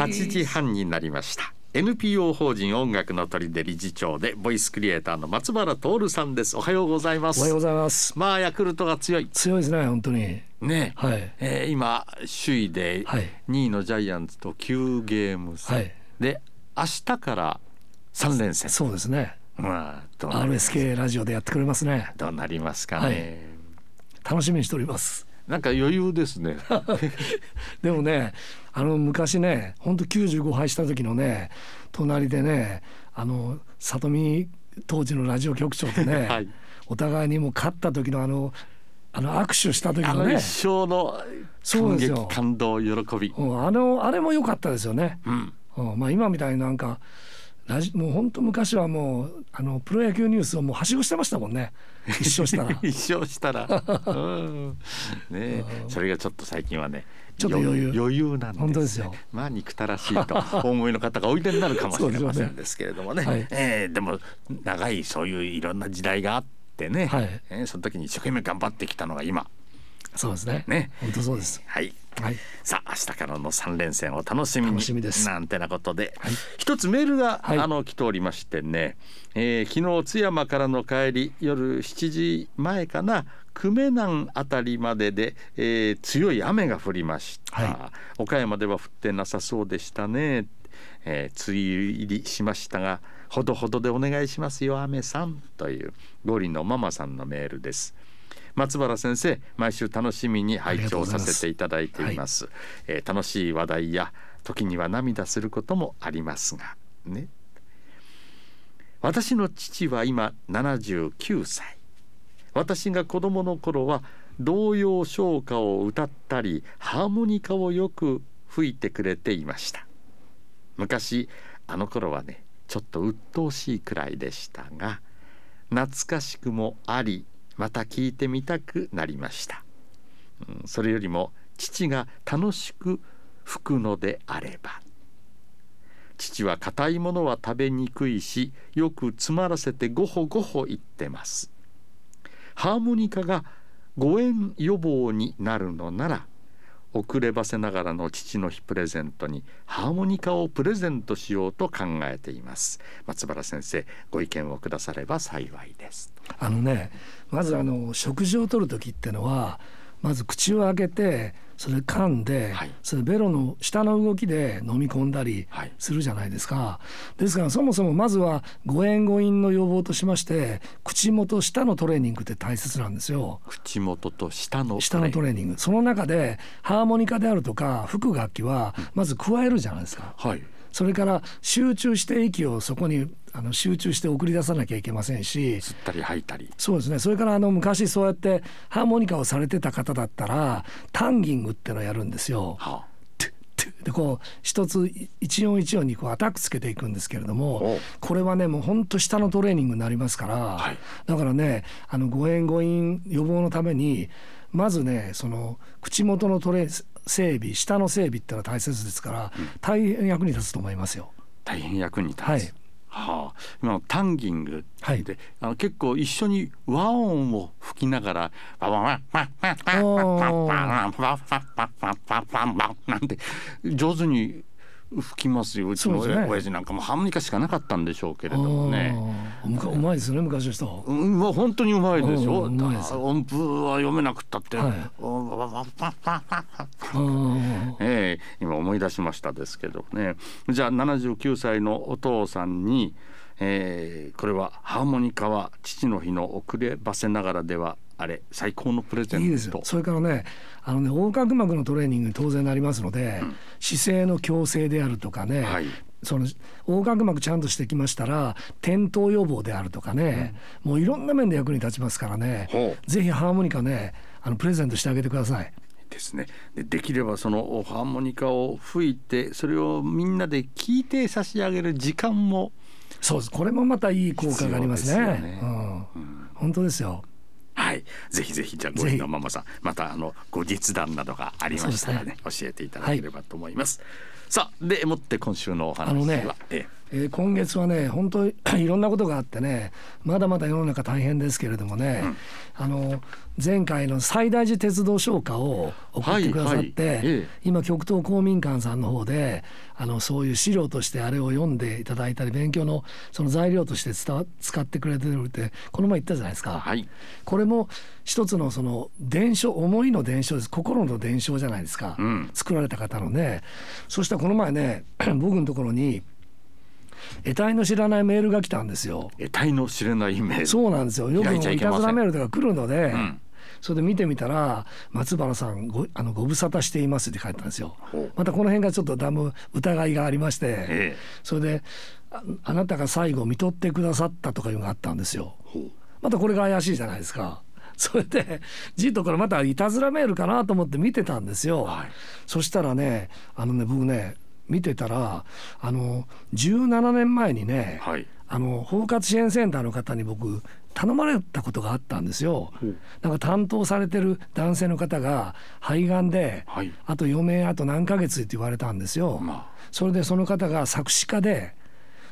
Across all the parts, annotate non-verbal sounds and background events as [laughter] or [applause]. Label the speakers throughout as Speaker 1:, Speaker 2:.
Speaker 1: 8時半になりました。NPO 法人音楽の鳥で理事長でボイスクリエイターの松原徹さんです。おはようございます。
Speaker 2: おはようございます。
Speaker 1: まあヤクルトが強い。
Speaker 2: 強いですね本当に。
Speaker 1: ね、
Speaker 2: はい。
Speaker 1: えー今首位で
Speaker 2: はい。
Speaker 1: 2位のジャイアンツと9ゲーム差、
Speaker 2: はい。
Speaker 1: で明日から3連戦。
Speaker 2: そうですね。
Speaker 1: まあ
Speaker 2: RSK ラジオでやってくれますね。
Speaker 1: どうなりますかね、
Speaker 2: 楽しみにしております
Speaker 1: なんか余裕ですね。[laughs]
Speaker 2: でもねあの昔ね本当95敗した時のね隣でねあの里見当時のラジオ局長とね、[laughs]
Speaker 1: はい。
Speaker 2: お互いにもう勝った時のあのあの握手した時のね。
Speaker 1: 一生の感
Speaker 2: そうですよ。
Speaker 1: 激感動喜び。
Speaker 2: うんあのあれも良かったですよね。
Speaker 1: うん。
Speaker 2: うんまあ、今みたいになんかラジもう本当昔はもうあのプロ野球ニュースをもうはしごしてましたもんね。一勝したら。[laughs]
Speaker 1: 一生したら、うん、ねえ。それがちょっと最近はね
Speaker 2: ちょっと余裕
Speaker 1: よ余裕なんです、ね、
Speaker 2: 本当ですよ。
Speaker 1: まあ憎たらしいとお [laughs] 思いの方がおいでになるかもしれませんですけれどもね。
Speaker 2: はい。
Speaker 1: えーでも長いそういういろんな時代があってね、
Speaker 2: はい。
Speaker 1: えーその時に一生懸命頑張ってきたのが今
Speaker 2: そうですね。
Speaker 1: ね。
Speaker 2: 本当そうです。
Speaker 1: はい。
Speaker 2: はい。
Speaker 1: さあ明日からの三連戦を楽しみに
Speaker 2: 楽しみです。
Speaker 1: なんてなことで、
Speaker 2: はい。
Speaker 1: 一つメールが、
Speaker 2: はい。
Speaker 1: あの来ておりましてね、えー昨日津山からの帰り夜7時前かな。久米南あたりまでで、えー強い雨が降りました、
Speaker 2: は
Speaker 1: 岡山では降ってなさそうでしたね、えー梅雨入りしましたがほどほどでお願いしますよ雨さん。というゴリのママさんのメールです松原先生毎週楽しみに拝聴させていただいています。えー楽しい話題や時には涙することもありますがね。私の父は今79歳。私が子供の頃は童謡唱歌を歌ったりハーモニカをよく吹いてくれていました。昔あの頃はねちょっと鬱陶しいくらいでしたが懐かしくもありまた聞いてみたくなりました、うんそれよりも父が楽しく吹くのであれば。父は硬いものは食べにくいしよく詰まらせてごほごほ言ってます。ハーモニカが誤嚥予防になるのなら遅ればせながらの父の日プレゼントにハーモニカをプレゼントしようと考えています。松原先生ご意見をくだされば幸いです。
Speaker 2: あのねまずあの食事をとる時ってのはまず口を開けてそれ噛んで、
Speaker 1: はい。
Speaker 2: それベロの下の動きで飲み込んだり
Speaker 1: はい。
Speaker 2: するじゃないですか、ですからそもそもまずは誤嚥誤飲の予防としまして口元下のトレーニングって大切なんですよ。
Speaker 1: 口元と下の
Speaker 2: 下のトレーニング。その中でハーモニカであるとか吹く楽器はまず加えるじゃないですか。
Speaker 1: はい
Speaker 2: それから集中して息をそこにあの集中して送り出さなきゃいけませんし。
Speaker 1: 吸ったり吐いたり。
Speaker 2: そうですね。それからあの昔そうやってハーモニカをされてた方だったらタンギングってのをやるんですよ。
Speaker 1: は
Speaker 2: トゥットゥ。ッでこう一つ一音一音にこうアタックつけていくんですけれど
Speaker 1: お
Speaker 2: も
Speaker 1: う。
Speaker 2: これはねもうほんと下のトレーニングになりますから、
Speaker 1: はい。
Speaker 2: だからねあの誤嚥誤飲予防のためにまずねその口元のトレ整備下の整備ってのは大切ですから、大変役に立つと思いますよ。
Speaker 1: 大変役に立つ、
Speaker 2: はい。
Speaker 1: はあ、今のタンギングで、
Speaker 2: はい。
Speaker 1: あの結構一緒に和音を吹きながら「ワワワワワワワワワワワワワワワワなんて上手に吹きますようちの親父なんかもハーモニカしかなかったんでしょうけれどもね。
Speaker 2: うまいですよね昔の人。
Speaker 1: うん、まあ本当にうまいでしょ。音符は読めなくったって。[laughs] ええ今思い出しましたですけどねじゃあ79歳のお父さんに、えーこれはハーモニカは父の日の遅ればせながらではあれ最高のプレゼント。
Speaker 2: いいですよ。それからねあのね横隔膜のトレーニングに当然なりますので、姿勢の矯正であるとかね、
Speaker 1: はい。
Speaker 2: その横隔膜ちゃんとしてきましたら転倒予防であるとかね、もういろんな面で役に立ちますからね
Speaker 1: ほ
Speaker 2: ぜひハーモニカねあのプレゼントしてあげてください。
Speaker 1: ですね。でできればそのハーモニカを吹いてそれをみんなで聞いて差し上げる時間も。
Speaker 2: そうです。これもまたいい効果がありますね。
Speaker 1: すよね。
Speaker 2: うん、本当ですよ。
Speaker 1: はい、ぜひぜひじゃあご
Speaker 2: ぜひ
Speaker 1: りのママさんまたあのご実談などがありましたらね教えていただければと思います。さあでもって今週のお話は、
Speaker 2: ね
Speaker 1: え
Speaker 2: えー今月はね本当に [coughs] いろんなことがあってねまだまだ世の中大変ですけれどもね、あの前回の最大寺鉄道唱歌を送ってくださって、
Speaker 1: はいはいええ。
Speaker 2: 今極東公民館さんの方であのそういう資料としてあれを読んでいただいたり勉強のその材料として伝わ使ってくれてるってこの前言ったじゃないですか。
Speaker 1: はい。
Speaker 2: これも一つのその伝承思いの伝承です。心の伝承じゃないですか、
Speaker 1: うん。
Speaker 2: 作られた方のね。そしたらこの前ね [coughs] 僕のところに得体の知らないメールが来たんですよ。
Speaker 1: 得体の知れないメール
Speaker 2: そうなんですよよく
Speaker 1: いい
Speaker 2: たずらメールとか来るので、
Speaker 1: ん
Speaker 2: それで見てみたら「松原さんごあのご無沙汰しています」って書いてたんですよ。またこの辺がちょっとだむ疑いがありまして、
Speaker 1: ええ
Speaker 2: それであ「あなたが最後見とってくださった」とかいうのがあったんですよ。またこれが怪しいじゃないですか。それでじっとこれまたいたずらメールかなと思って見てたんですよ。
Speaker 1: はい
Speaker 2: そしたらねあのね僕ね見てたらあの17年前にね、
Speaker 1: はい。
Speaker 2: あの包括支援センターの方に僕頼まれたことがあったんですよ。なんか担当されてる男性の方が肺がんで、
Speaker 1: はい。
Speaker 2: あと余命あと何ヶ月って言われたんですよ。
Speaker 1: ま
Speaker 2: それでその方が作詞家で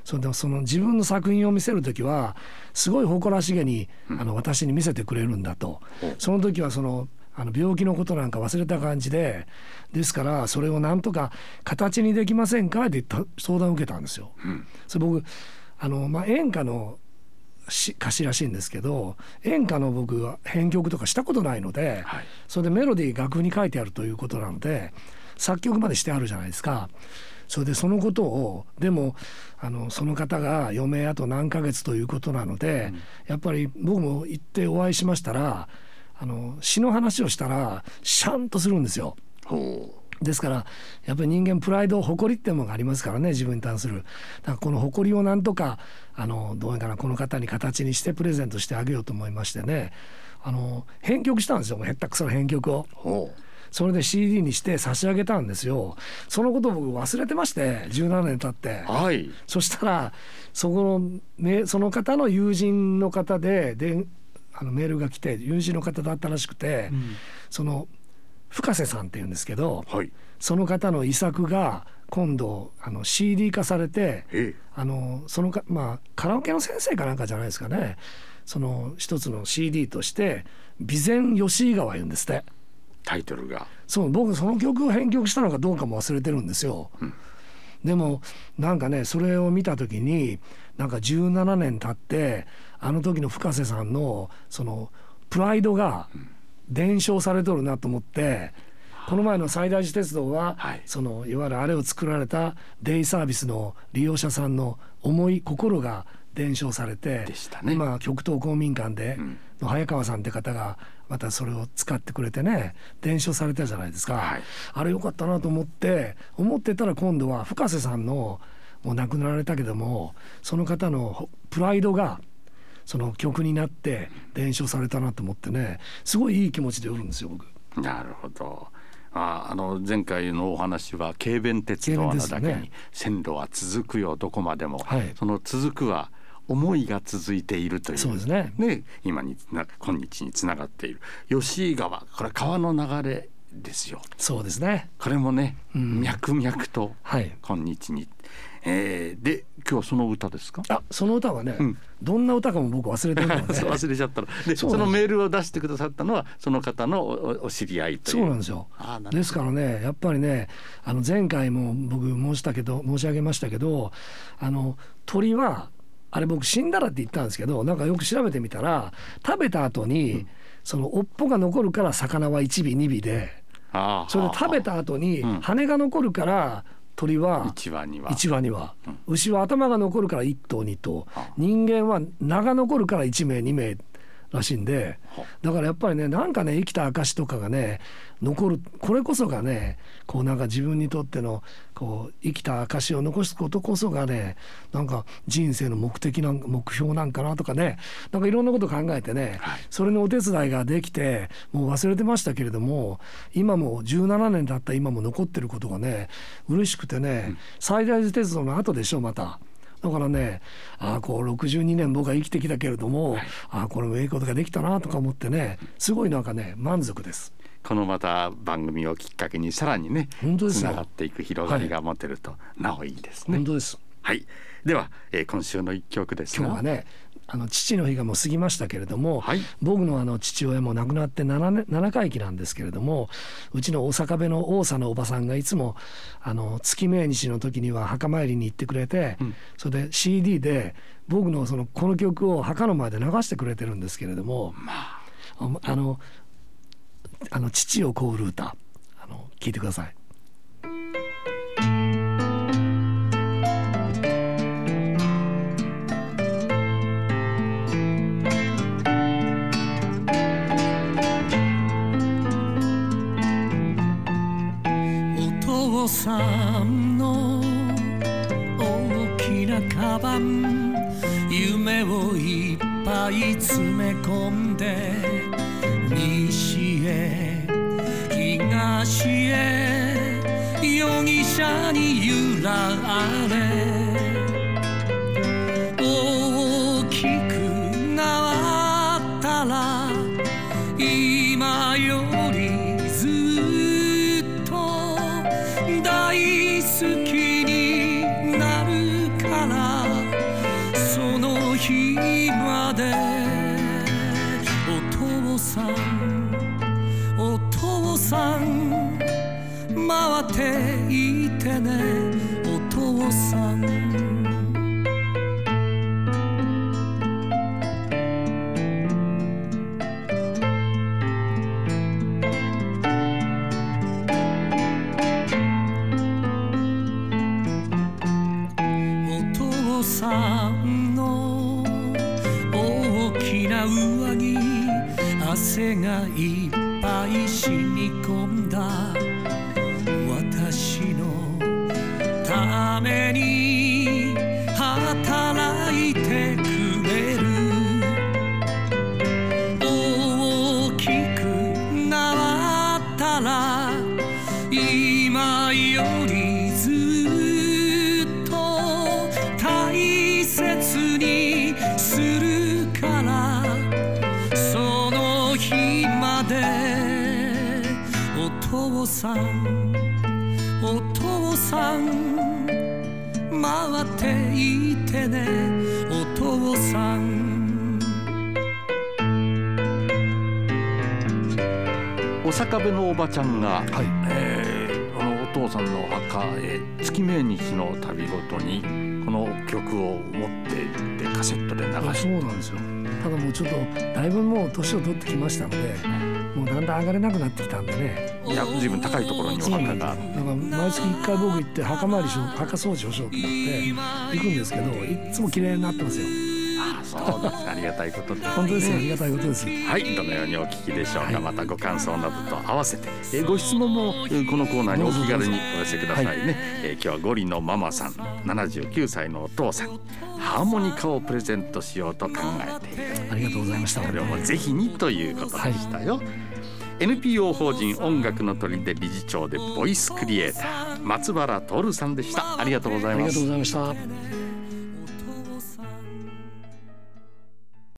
Speaker 2: それでその自分の作品を見せる時はすごい誇らしげにあの私に見せてくれるんだと、
Speaker 1: ほう。
Speaker 2: その時はそのあの病気のことなんか忘れた感じでですからそれをなんとか形にできませんか？って言った相談を受けたんですよ。
Speaker 1: うん
Speaker 2: それ僕あの、まあ、演歌のし歌詞らしいんですけど演歌の僕は編曲とかしたことないので、
Speaker 1: はい
Speaker 2: それでメロディー楽譜に書いてあるということなので作曲までしてあるじゃないですか。それでそのことをでもあのその方が余命あと何ヶ月ということなので、やっぱり僕も行ってお会いしましたらあの詩の話をしたらシャンとするんですよ。
Speaker 1: ほ
Speaker 2: ですからやっぱり人間プライド誇りってものがありますからね自分に対する。だからこの誇りをなんとかあのどうにかなこの方に形にしてプレゼントしてあげようと思いましてね。あの編曲したんですよもうへったくその編曲を。それで CD にして差し上げたんですよ。そのことを僕忘れてまして17年経って。
Speaker 1: うはい。
Speaker 2: そしたらそこのめその方の友人の方でであのメールが来て友人の方だったらしくて、その深瀬さんっていうんですけど、
Speaker 1: はい。
Speaker 2: その方の遺作が今度あの CD 化されて
Speaker 1: ええ。
Speaker 2: あのそのかまあカラオケの先生かなんかじゃないですかね。その一つの CD として「備前吉井川」言うんですって。
Speaker 1: タイトルが。
Speaker 2: そう僕その曲を編曲したのかどうかも忘れてるんですよ。でもなんかねそれを見た時になんか17年経ってあの時の深瀬さんのそのプライドが伝承されとるなと思ってこの前の西大寺鉄道は、
Speaker 1: はい。
Speaker 2: そのいわゆるあれを作られたデイサービスの利用者さんの思い心が伝承されて
Speaker 1: でしたね。
Speaker 2: 今極東公民館で、
Speaker 1: ん
Speaker 2: の早川さんって方がまたそれを使ってくれてね伝承されたじゃないですか、
Speaker 1: はい。
Speaker 2: あれよかったなと思って思ってたら今度は深瀬さんのもう亡くなられたけどもその方のプライドがその曲になって伝承されたなと思ってねすごいいい気持ちでおるんですよ僕。
Speaker 1: なるほど。ああの前回のお話は軽便鉄道なだけに線路は続くよどこまでも、
Speaker 2: はい。
Speaker 1: その続くは思いが続いているという。
Speaker 2: そうですね。
Speaker 1: 今に今日につながっている。吉井川これ川の流れですよ。
Speaker 2: そうですね。
Speaker 1: これもね、
Speaker 2: ん。
Speaker 1: 脈々と
Speaker 2: はい。
Speaker 1: 今日に、えーで今日はその歌ですか？
Speaker 2: あその歌はね、
Speaker 1: うん。
Speaker 2: どんな歌かも僕忘れてるので。[laughs]
Speaker 1: そう忘れちゃったの。で
Speaker 2: そ
Speaker 1: のメールを出してくださったのはその方のおお知り合いという。
Speaker 2: そうなんですよ。ですからねやっぱりねあの前回も僕申したけど申し上げましたけどあの鳥はあれ僕死んだらって言ったんですけどなんかよく調べてみたら食べた後に、その尾っぽが残るから魚は1尾2尾でそれで食べた後に
Speaker 1: うん。
Speaker 2: 羽が残るから鳥は
Speaker 1: 一話には
Speaker 2: 1羽には、牛は頭が残るから1頭2頭。
Speaker 1: あ。
Speaker 2: 人間は名が残るから1名2名らしいんで
Speaker 1: は
Speaker 2: だからやっぱりねなんかね生きた証とかがね残るこれこそがねこうなんか自分にとってのこう生きた証を残すことこそがねなんか人生の目的なん目標なんかなとかねなんかいろんなこと考えてね、
Speaker 1: はい
Speaker 2: それのお手伝いができてもう忘れてましたけれども今も17年経った今も残ってることがね嬉しくてね、最大寺鉄道の後でしょまた。だからねああこう62年僕は生きてきたけれども、ああこれもええことができたなとか思ってねすごいなんかね満足です。
Speaker 1: このまた番組をきっかけにさらにね
Speaker 2: 本当ですよ。
Speaker 1: つながっていく広がりが持てると、なおいいですね。
Speaker 2: 本。当です。
Speaker 1: はい。はいでは、えー、今週の一曲です
Speaker 2: 今日はねあの父の日がもう過ぎましたけれども、
Speaker 1: はい。
Speaker 2: 僕のあの父親も亡くなって 7, 年7回忌なんですけれどもうちの大阪部の大佐のおばさんがいつもあの月命日の時には墓参りに行ってくれて、
Speaker 1: うん。
Speaker 2: それで CD で僕のそのこの曲を墓の前で流してくれてるんですけれども、あ。あのあの父をこうる歌あの聞いてください。
Speaker 3: お父さんの大きなカバン夢をいっぱい詰め込んで西へ東へ容疑者に揺られお父さんお父さんの大きな上着汗がいっぱい染み込んだ父さんお父さん回っていてねお父さん。
Speaker 1: お坂部のおばちゃんが、
Speaker 2: はい。
Speaker 1: えーこのお父さんのお墓へ月命日の旅ごとにこの曲を持って行ってカセットで流
Speaker 2: あ
Speaker 1: し
Speaker 2: そうなんですよ。ただもうちょっとだいぶもう年を取ってきましたのでもうだんだん上がれなくなってきたんでね。
Speaker 1: いや随分高いところにお墓が
Speaker 2: だから毎月1回僕行って墓参りし墓掃除をしようと思って行くんですけどいっつも綺麗になってますよ。
Speaker 1: あそうです。ありがたいことです、ね、
Speaker 2: 本当ですよ。ありがたいことです。
Speaker 1: はい、どのようにお聞きでしょうか、
Speaker 2: はい。
Speaker 1: またご感想などと合わせて、えーご質問もえーこのコーナーにお気軽にお寄せくださいね、
Speaker 2: はい。
Speaker 1: えー今日はゴリのママさん79歳のお父さんハーモニカをプレゼントしようと考えている。
Speaker 2: ありがとうございました。
Speaker 1: これをもうぜひにということでしたよ、NPO 法人音楽の鳥で理事長でボイスクリエイター松原徹さんでした。ありがとうございます。
Speaker 2: ありがとうございました。